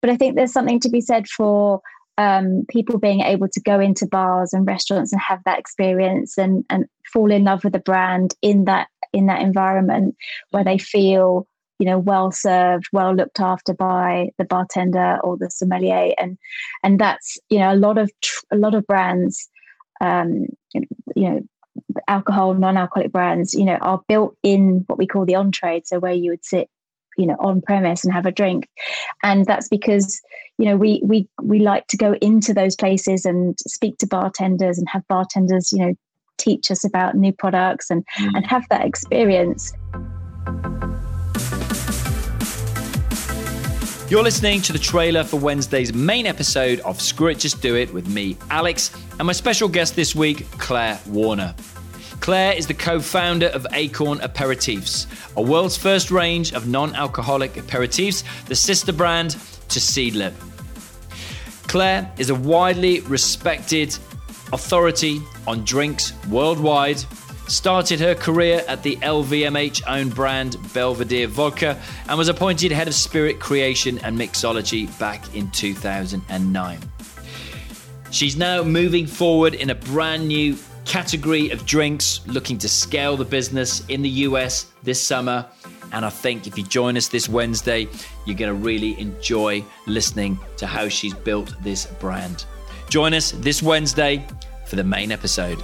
but I think there's something to be said for um, people being able to go into bars and restaurants and have that experience and and fall in love with the brand in that in that environment where they feel you know well served well looked after by the bartender or the sommelier. And and that's you know a lot of a lot of brands um, you know alcohol non-alcoholic brands you know are built in what we call the on trade so where you would sit you know on premise and have a drink and that's because you know we we we like to go into those places and speak to bartenders and have bartenders you know teach us about new products and mm. and have that experience You're listening to the trailer for Wednesday's main episode of Screw It Just Do It with me, Alex, and my special guest this week, Claire Warner. Claire is the co founder of Æcorn Aperitifs, a world's first range of non alcoholic aperitifs, the sister brand to Seedlip. Claire is a widely respected authority on drinks worldwide. Started her career at the LVMH owned brand Belvedere Vodka and was appointed head of spirit creation and mixology back in 2009. She's now moving forward in a brand new category of drinks, looking to scale the business in the US this summer. And I think if you join us this Wednesday, you're going to really enjoy listening to how she's built this brand. Join us this Wednesday for the main episode.